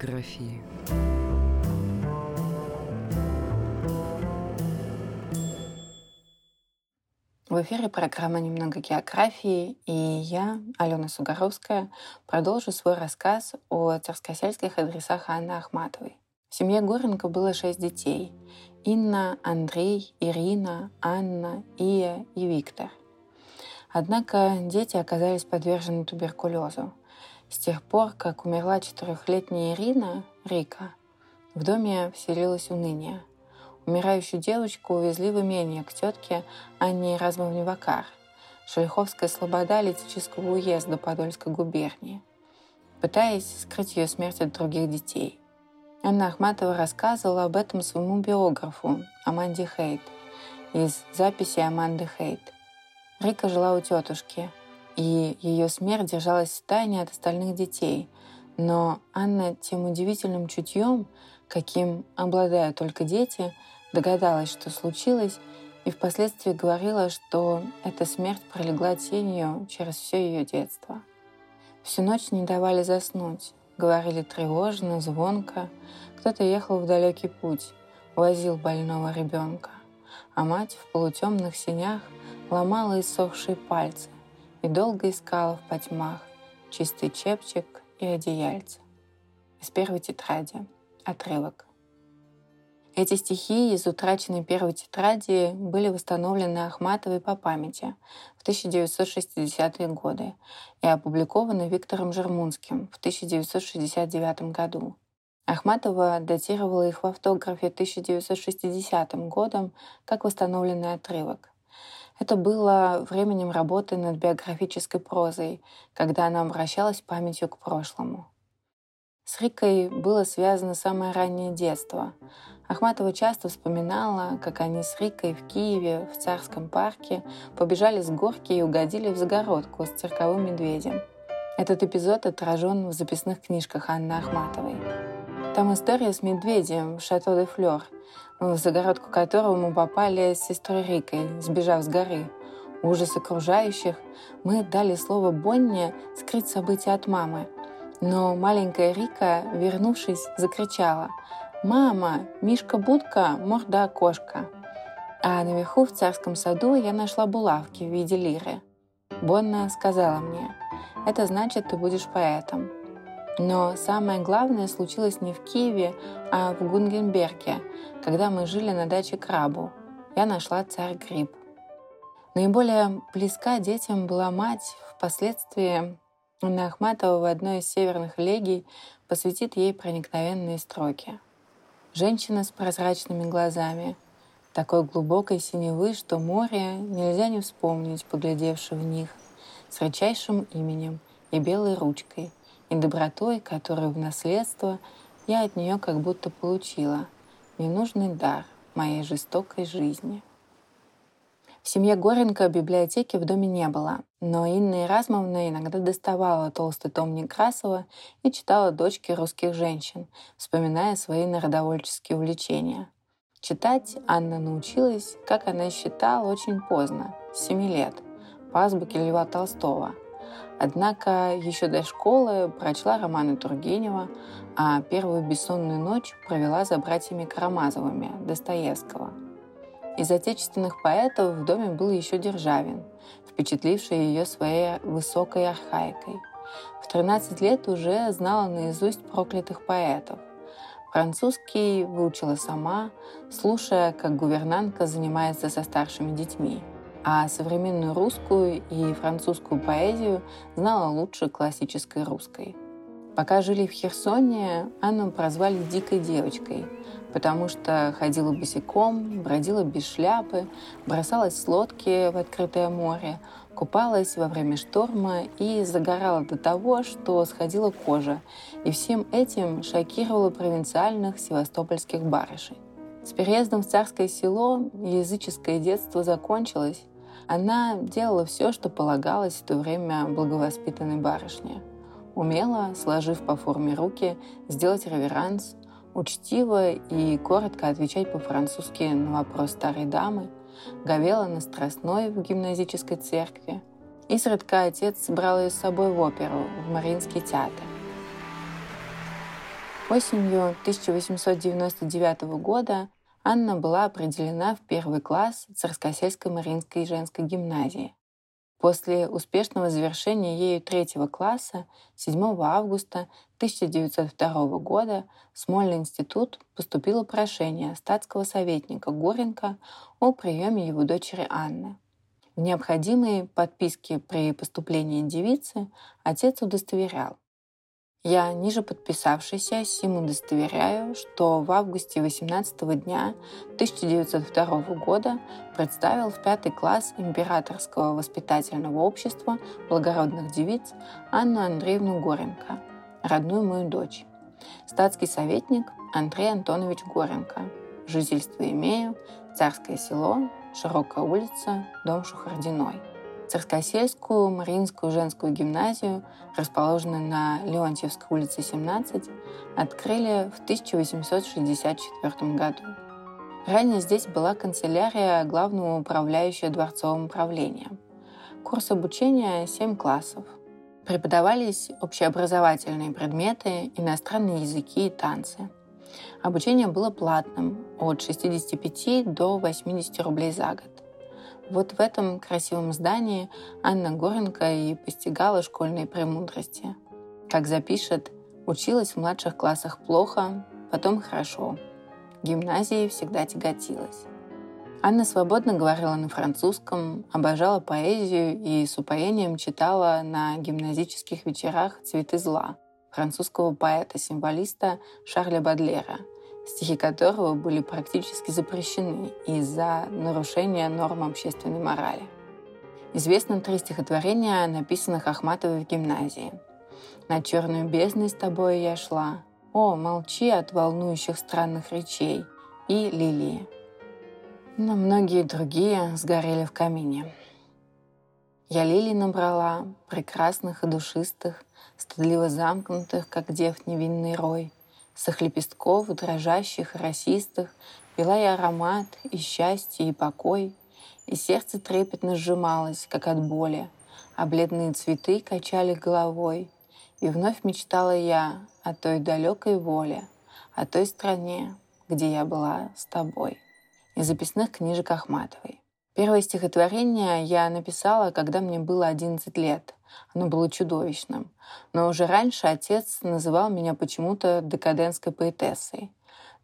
географии. В эфире программа «Немного географии» и я, Алена Сугаровская, продолжу свой рассказ о царскосельских адресах Анны Ахматовой. В семье Горенко было шесть детей – Инна, Андрей, Ирина, Анна, Ия и Виктор. Однако дети оказались подвержены туберкулезу. С тех пор, как умерла четырехлетняя Ирина, Рика, в доме вселилось уныние – Умирающую девочку увезли в имение к тетке Анне Размовне Вакар, Шельховская слобода Литического уезда Подольской губернии, пытаясь скрыть ее смерть от других детей. Анна Ахматова рассказывала об этом своему биографу Аманде Хейт из записи Аманды Хейт. Рика жила у тетушки, и ее смерть держалась в тайне от остальных детей, но Анна тем удивительным чутьем, каким обладают только дети, догадалась, что случилось, и впоследствии говорила, что эта смерть пролегла тенью через все ее детство. Всю ночь не давали заснуть, говорили тревожно, звонко. Кто-то ехал в далекий путь, возил больного ребенка, а мать в полутемных синях ломала иссохшие пальцы и долго искала в потьмах чистый чепчик и одеяльце. Из первой тетради. Отрывок. Эти стихи из утраченной первой тетради были восстановлены Ахматовой по памяти в 1960-е годы и опубликованы Виктором Жермунским в 1969 году. Ахматова датировала их в автографе 1960 годом как восстановленный отрывок. Это было временем работы над биографической прозой, когда она обращалась памятью к прошлому. С Рикой было связано самое раннее детство. Ахматова часто вспоминала, как они с Рикой в Киеве, в Царском парке, побежали с горки и угодили в загородку с цирковым медведем. Этот эпизод отражен в записных книжках Анны Ахматовой. Там история с медведем в Шато де Флёр, в загородку которого мы попали с сестрой Рикой, сбежав с горы. Ужас окружающих. Мы дали слово Бонне скрыть события от мамы – но маленькая Рика, вернувшись, закричала «Мама! Мишка-будка, морда-кошка!» А наверху в царском саду я нашла булавки в виде лиры. Бонна сказала мне, это значит, ты будешь поэтом. Но самое главное случилось не в Киеве, а в Гунгенберге, когда мы жили на даче Крабу. Я нашла царь Гриб. Наиболее близка детям была мать, впоследствии Анна Ахматова в одной из северных легий посвятит ей проникновенные строки. Женщина с прозрачными глазами, такой глубокой синевы, что море нельзя не вспомнить, поглядевши в них, с редчайшим именем и белой ручкой, и добротой, которую в наследство я от нее как будто получила, ненужный дар моей жестокой жизни. В семье Горенко библиотеки в доме не было, но Инна Иразмовна иногда доставала толстый том Некрасова и читала дочке русских женщин, вспоминая свои народовольческие увлечения. Читать Анна научилась, как она считала, очень поздно, с 7 лет, по азбуке Льва Толстого. Однако еще до школы прочла романы Тургенева, а первую бессонную ночь провела за братьями Карамазовыми Достоевского – из отечественных поэтов в доме был еще Державин, впечатливший ее своей высокой архаикой. В 13 лет уже знала наизусть проклятых поэтов. Французский выучила сама, слушая, как гувернантка занимается со старшими детьми. А современную русскую и французскую поэзию знала лучше классической русской. Пока жили в Херсоне, Анну прозвали «дикой девочкой», потому что ходила босиком, бродила без шляпы, бросалась с лодки в открытое море, купалась во время шторма и загорала до того, что сходила кожа, и всем этим шокировала провинциальных севастопольских барышей. С переездом в царское село языческое детство закончилось. Она делала все, что полагалось в то время благовоспитанной барышне. Умела, сложив по форме руки, сделать реверанс, учтиво и коротко отвечать по-французски на вопрос старой дамы, говела на Страстной в гимназической церкви. Изредка отец брал ее с собой в оперу, в Мариинский театр. Осенью 1899 года Анна была определена в первый класс Царскосельской Мариинской женской гимназии. После успешного завершения ею третьего класса 7 августа 1902 года в Смольный институт поступило прошение статского советника Горенко о приеме его дочери Анны. В необходимой подписке при поступлении девицы отец удостоверял, я, ниже подписавшийся, сим удостоверяю, что в августе 18 дня 1902 года представил в пятый класс Императорского воспитательного общества благородных девиц Анну Андреевну Горенко, родную мою дочь. Статский советник Андрей Антонович Горенко. Жительство имею, Царское село, Широкая улица, дом Шухардиной. Царскосельскую Мариинскую женскую гимназию, расположенную на Леонтьевской улице 17, открыли в 1864 году. Ранее здесь была канцелярия главного управляющего дворцовым управлением. Курс обучения 7 классов. Преподавались общеобразовательные предметы, иностранные языки и танцы. Обучение было платным от 65 до 80 рублей за год. Вот в этом красивом здании Анна Горенко и постигала школьные премудрости. Как запишет, училась в младших классах плохо, потом хорошо. Гимназии всегда тяготилась. Анна свободно говорила на французском, обожала поэзию и с упоением читала на гимназических вечерах «Цветы зла» французского поэта-символиста Шарля Бадлера – стихи которого были практически запрещены из-за нарушения норм общественной морали. Известно три стихотворения, написанных Ахматовой в гимназии. «На черную бездну с тобой я шла», «О, молчи от волнующих странных речей» и «Лилии». Но многие другие сгорели в камине. Я лилий набрала, прекрасных и душистых, стыдливо замкнутых, как дев невинный рой — с лепестков, дрожащих, росистых, пила я аромат и счастье, и покой, и сердце трепетно сжималось, как от боли, а бледные цветы качали головой. И вновь мечтала я о той далекой воле, о той стране, где я была с тобой. Из записных книжек Ахматовой. Первое стихотворение я написала, когда мне было 11 лет — оно было чудовищным. Но уже раньше отец называл меня почему-то декадентской поэтессой.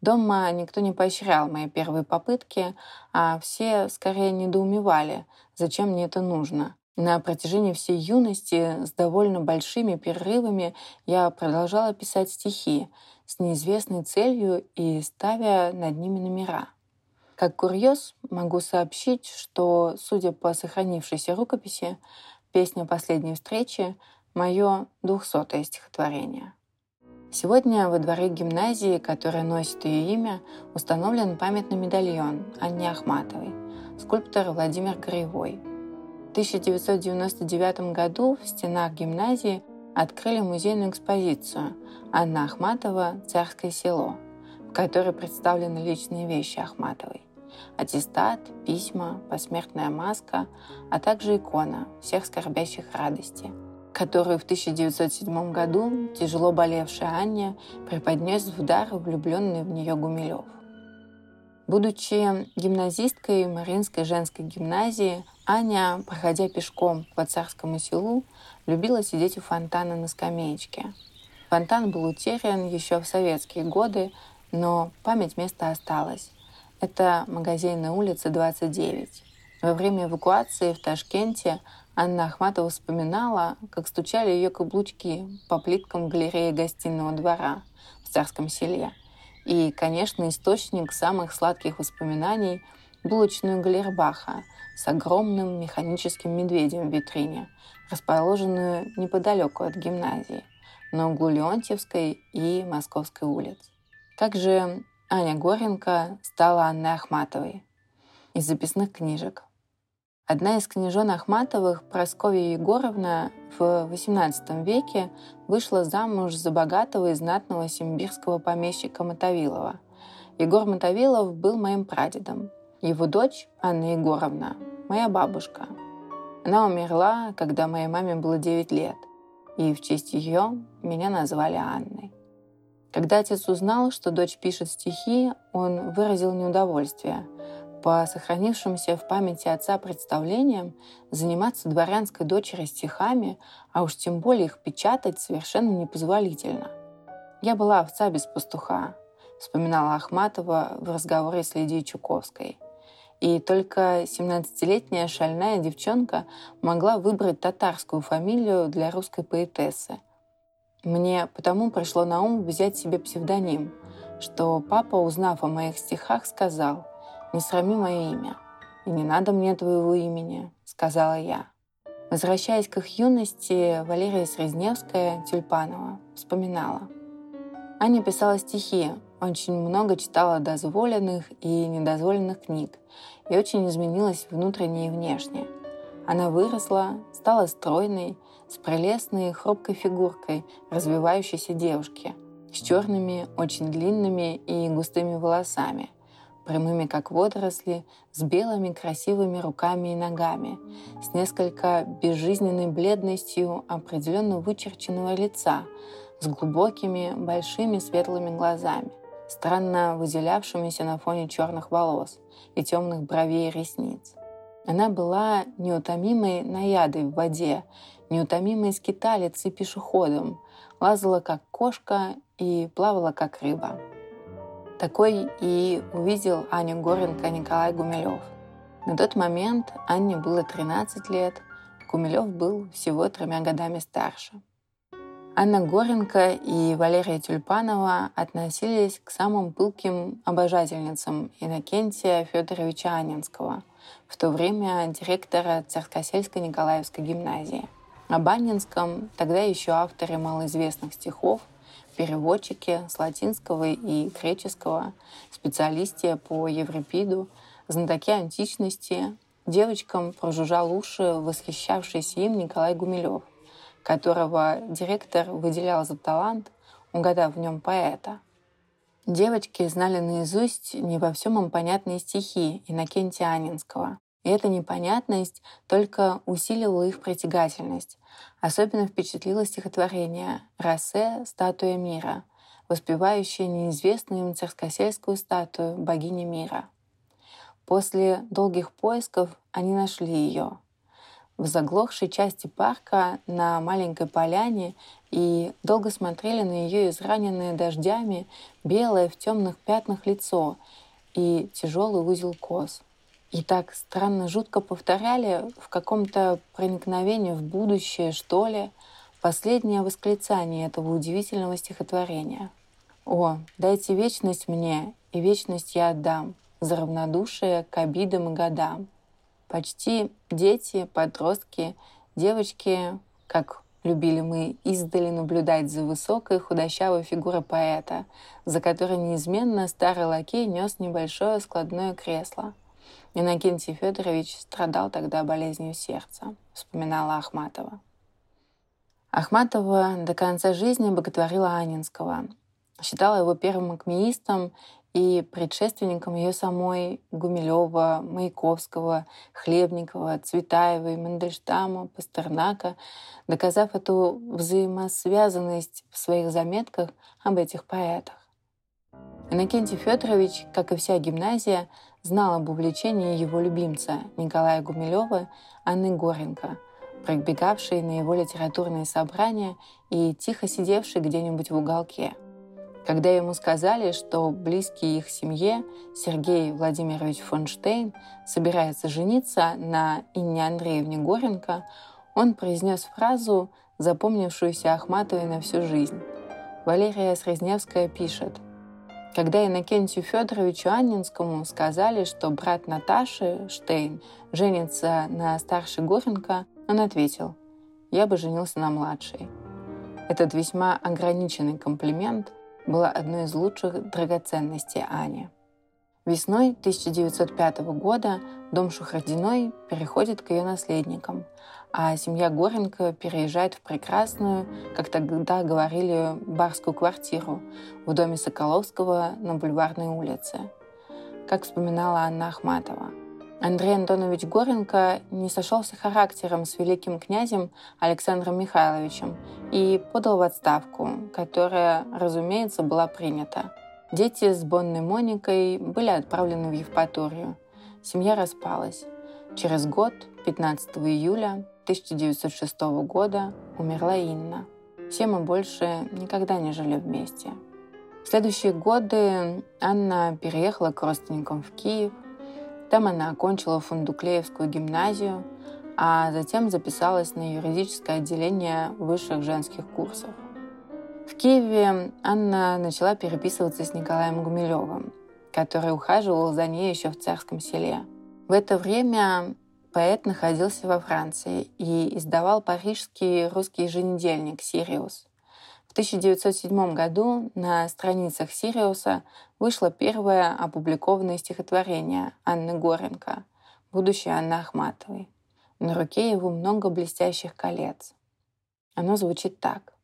Дома никто не поощрял мои первые попытки, а все скорее недоумевали, зачем мне это нужно. На протяжении всей юности с довольно большими перерывами я продолжала писать стихи с неизвестной целью и ставя над ними номера. Как курьез могу сообщить, что, судя по сохранившейся рукописи, Песня последней встречи — мое двухсотое стихотворение. Сегодня во дворе гимназии, которая носит ее имя, установлен памятный медальон Анне Ахматовой, скульптор Владимир Гореевой. В 1999 году в стенах гимназии открыли музейную экспозицию «Анна Ахматова. Царское село», в которой представлены личные вещи Ахматовой аттестат, письма, посмертная маска, а также икона всех скорбящих радости, которую в 1907 году тяжело болевшая Аня преподнес в дар влюбленный в нее Гумилев. Будучи гимназисткой Мариинской женской гимназии, Аня, проходя пешком по царскому селу, любила сидеть у фонтана на скамеечке. Фонтан был утерян еще в советские годы, но память места осталась. Это магазинная улица 29. Во время эвакуации в Ташкенте Анна Ахматова вспоминала, как стучали ее каблучки по плиткам галереи гостиного двора в Царском селе. И, конечно, источник самых сладких воспоминаний – булочную Галербаха с огромным механическим медведем в витрине, расположенную неподалеку от гимназии, на углу Леонтьевской и Московской улиц. Как же Аня Горенко стала Анной Ахматовой из записных книжек. Одна из княжон Ахматовых, Прасковья Егоровна, в XVIII веке вышла замуж за богатого и знатного симбирского помещика Мотовилова. Егор Мотовилов был моим прадедом. Его дочь, Анна Егоровна, моя бабушка. Она умерла, когда моей маме было 9 лет, и в честь ее меня назвали Анной. Когда отец узнал, что дочь пишет стихи, он выразил неудовольствие. По сохранившимся в памяти отца представлениям, заниматься дворянской дочери стихами, а уж тем более их печатать, совершенно непозволительно. «Я была овца без пастуха», — вспоминала Ахматова в разговоре с Лидией Чуковской. И только 17-летняя шальная девчонка могла выбрать татарскую фамилию для русской поэтессы. Мне потому пришло на ум взять себе псевдоним, что папа, узнав о моих стихах, сказал «Не срами мое имя». «И не надо мне твоего имени», — сказала я. Возвращаясь к их юности, Валерия Срезневская, Тюльпанова, вспоминала. Аня писала стихи, очень много читала дозволенных и недозволенных книг и очень изменилась внутренне и внешне. Она выросла, стала стройной, с прелестной хрупкой фигуркой развивающейся девушки, с черными, очень длинными и густыми волосами, прямыми как водоросли, с белыми красивыми руками и ногами, с несколько безжизненной бледностью определенно вычерченного лица, с глубокими, большими светлыми глазами, странно выделявшимися на фоне черных волос и темных бровей и ресниц. Она была неутомимой наядой в воде неутомимой скиталицей пешеходом, лазала как кошка и плавала как рыба. Такой и увидел Аню Горенко Николай Гумилев. На тот момент Анне было 13 лет, Гумилев был всего тремя годами старше. Анна Горенко и Валерия Тюльпанова относились к самым пылким обожательницам Иннокентия Федоровича Анинского, в то время директора Царскосельской Николаевской гимназии. О Банинском тогда еще авторы малоизвестных стихов, переводчики с латинского и греческого, специалисты по Еврипиду, знатоки античности, девочкам прожужжал уши восхищавшийся им Николай Гумилев, которого директор выделял за талант, угадав в нем поэта. Девочки знали наизусть не во всем им понятные стихи Иннокентия Анинского, и эта непонятность только усиливала их притягательность. Особенно впечатлило стихотворение «Рассе. Статуя мира», воспевающее неизвестную им царскосельскую статую богини мира. После долгих поисков они нашли ее. В заглохшей части парка на маленькой поляне и долго смотрели на ее израненное дождями белое в темных пятнах лицо и тяжелый узел кос — и так странно жутко повторяли в каком-то проникновении в будущее, что ли, последнее восклицание этого удивительного стихотворения. «О, дайте вечность мне, и вечность я отдам, за равнодушие к обидам и годам». Почти дети, подростки, девочки, как любили мы издали наблюдать за высокой худощавой фигурой поэта, за которой неизменно старый лакей нес небольшое складное кресло — Иннокентий Федорович страдал тогда болезнью сердца, вспоминала Ахматова. Ахматова до конца жизни боготворила Анинского, считала его первым акмеистом и предшественником ее самой Гумилева, Маяковского, Хлебникова, Цветаевой, Мандельштама, Пастернака, доказав эту взаимосвязанность в своих заметках об этих поэтах. Иннокентий Федорович, как и вся гимназия, знал об увлечении его любимца Николая Гумилева Анны Горенко, пробегавшей на его литературные собрания и тихо сидевшей где-нибудь в уголке. Когда ему сказали, что близкий их семье Сергей Владимирович Фонштейн собирается жениться на Инне Андреевне Горенко, он произнес фразу, запомнившуюся Ахматовой на всю жизнь. Валерия Срезневская пишет – когда Иннокентию Федоровичу Аннинскому сказали, что брат Наташи, Штейн, женится на старшей Горенко, он ответил, «Я бы женился на младшей». Этот весьма ограниченный комплимент был одной из лучших драгоценностей Ани. Весной 1905 года дом Шухардиной переходит к ее наследникам, а семья Горенко переезжает в прекрасную, как тогда говорили, барскую квартиру в доме Соколовского на Бульварной улице. Как вспоминала Анна Ахматова. Андрей Антонович Горенко не сошелся характером с великим князем Александром Михайловичем и подал в отставку, которая, разумеется, была принята. Дети с Бонной Моникой были отправлены в Евпаторию. Семья распалась. Через год, 15 июля 1906 года, умерла Инна. Все мы больше никогда не жили вместе. В следующие годы Анна переехала к родственникам в Киев – там она окончила Фундуклеевскую гимназию, а затем записалась на юридическое отделение высших женских курсов. В Киеве Анна начала переписываться с Николаем Гумилевым, который ухаживал за ней еще в царском селе. В это время поэт находился во Франции и издавал парижский русский еженедельник «Сириус». В 1907 году на страницах «Сириуса» вышло первое опубликованное стихотворение Анны Горенко «Будущее Анны Ахматовой». На руке его много блестящих колец. Оно звучит так.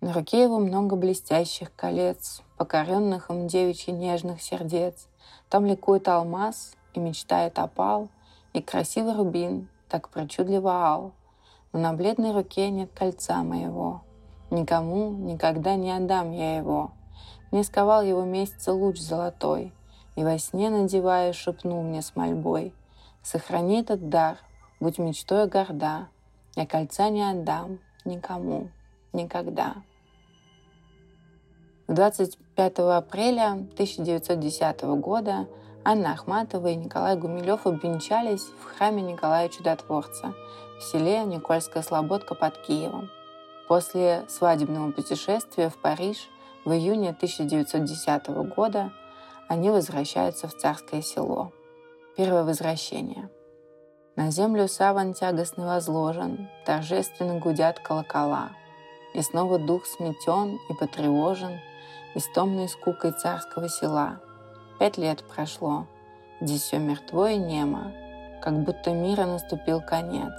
На руке его много блестящих колец, покоренных им девичьи нежных сердец. Там ликует алмаз и мечтает опал, и красивый рубин, так причудливо ал. Но на бледной руке нет кольца моего. Никому никогда не отдам я его. Не сковал его месяца луч золотой, И во сне, надевая, шепнул мне с мольбой, «Сохрани этот дар, будь мечтой горда, Я кольца не отдам никому, никогда». 25 апреля 1910 года Анна Ахматова и Николай Гумилев обвенчались в храме Николая Чудотворца в селе Никольская Слободка под Киевом. После свадебного путешествия в Париж в июне 1910 года они возвращаются в царское село. Первое возвращение. На землю саван тягостно возложен, торжественно гудят колокола. И снова дух сметен и потревожен истомной скукой царского села. Пять лет прошло, здесь все мертво и немо, как будто мира наступил конец,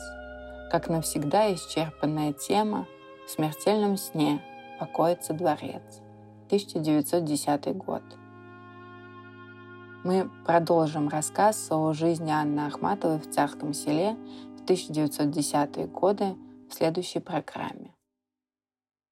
как навсегда исчерпанная тема в смертельном сне покоится дворец. 1910 год. Мы продолжим рассказ о жизни Анны Ахматовой в Царском селе в 1910-е годы в следующей программе.